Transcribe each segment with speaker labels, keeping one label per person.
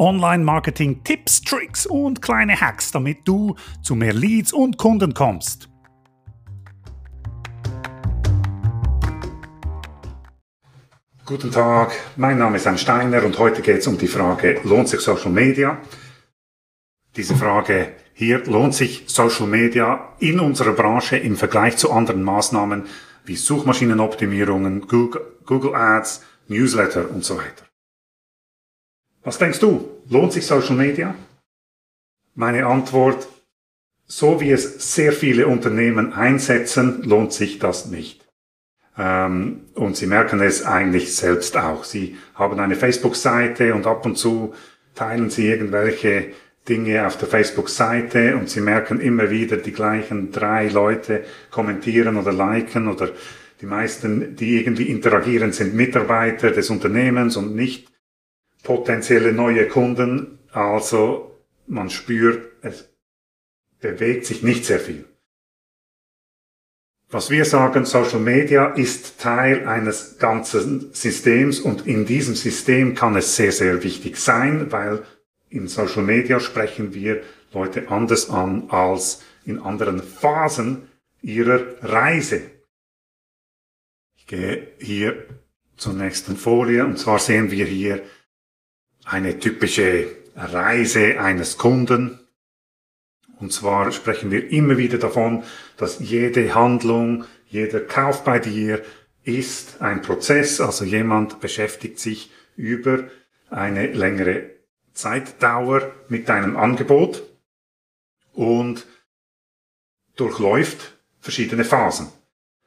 Speaker 1: Online-Marketing Tipps, Tricks und kleine Hacks, damit du zu mehr Leads und Kunden kommst. Guten Tag, mein Name ist Ein Steiner und heute geht es um die Frage, lohnt sich Social Media? Diese Frage hier, lohnt sich Social Media in unserer Branche im Vergleich zu anderen Maßnahmen wie Suchmaschinenoptimierungen, Google, Google Ads, Newsletter und so weiter? Was denkst du? Lohnt sich Social Media? Meine Antwort, so wie es sehr viele Unternehmen einsetzen, lohnt sich das nicht. Ähm, und sie merken es eigentlich selbst auch. Sie haben eine Facebook-Seite und ab und zu teilen sie irgendwelche Dinge auf der Facebook-Seite und sie merken immer wieder die gleichen drei Leute kommentieren oder liken oder die meisten, die irgendwie interagieren, sind Mitarbeiter des Unternehmens und nicht potenzielle neue Kunden. Also man spürt, es bewegt sich nicht sehr viel. Was wir sagen, Social Media ist Teil eines ganzen Systems und in diesem System kann es sehr, sehr wichtig sein, weil in Social Media sprechen wir Leute anders an als in anderen Phasen ihrer Reise. Ich gehe hier zur nächsten Folie und zwar sehen wir hier eine typische Reise eines Kunden. Und zwar sprechen wir immer wieder davon, dass jede Handlung, jeder Kauf bei dir ist ein Prozess, also jemand beschäftigt sich über eine längere Zeitdauer mit deinem Angebot und durchläuft verschiedene Phasen.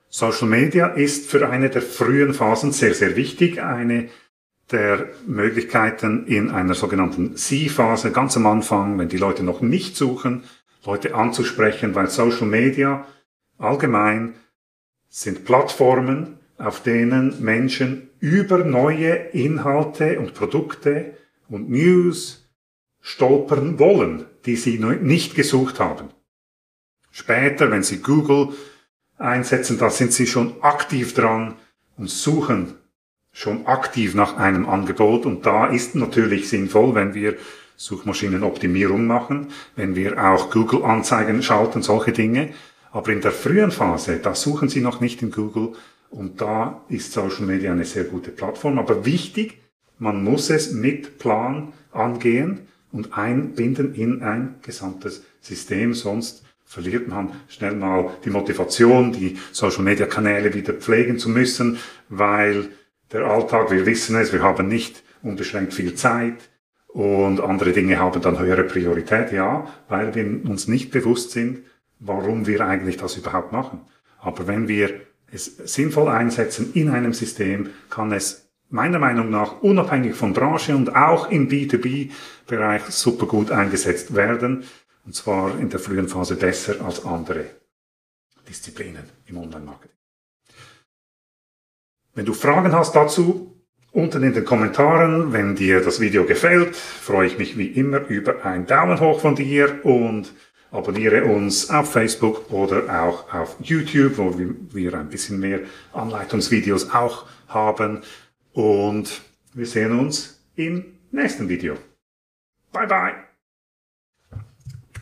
Speaker 1: Social Media ist für eine der frühen Phasen sehr, sehr wichtig, eine der Möglichkeiten in einer sogenannten Sie-Phase, ganz am Anfang, wenn die Leute noch nicht suchen, Leute anzusprechen, weil Social Media allgemein sind Plattformen, auf denen Menschen über neue Inhalte und Produkte und News stolpern wollen, die sie nicht gesucht haben. Später, wenn sie Google einsetzen, da sind sie schon aktiv dran und suchen schon aktiv nach einem Angebot. Und da ist natürlich sinnvoll, wenn wir Suchmaschinenoptimierung machen, wenn wir auch Google-Anzeigen schalten, solche Dinge. Aber in der frühen Phase, da suchen Sie noch nicht in Google und da ist Social Media eine sehr gute Plattform. Aber wichtig, man muss es mit Plan angehen und einbinden in ein gesamtes System, sonst verliert man schnell mal die Motivation, die Social Media Kanäle wieder pflegen zu müssen, weil der Alltag, wir wissen es, wir haben nicht unbeschränkt viel Zeit und andere Dinge haben dann höhere Priorität, ja, weil wir uns nicht bewusst sind, warum wir eigentlich das überhaupt machen. Aber wenn wir es sinnvoll einsetzen in einem System, kann es meiner Meinung nach unabhängig von Branche und auch im B2B-Bereich super gut eingesetzt werden. Und zwar in der frühen Phase besser als andere Disziplinen im Online-Marketing. Wenn du Fragen hast dazu, unten in den Kommentaren, wenn dir das Video gefällt, freue ich mich wie immer über einen Daumen hoch von dir und abonniere uns auf Facebook oder auch auf YouTube, wo wir ein bisschen mehr Anleitungsvideos auch haben. Und wir sehen uns im nächsten Video. Bye bye!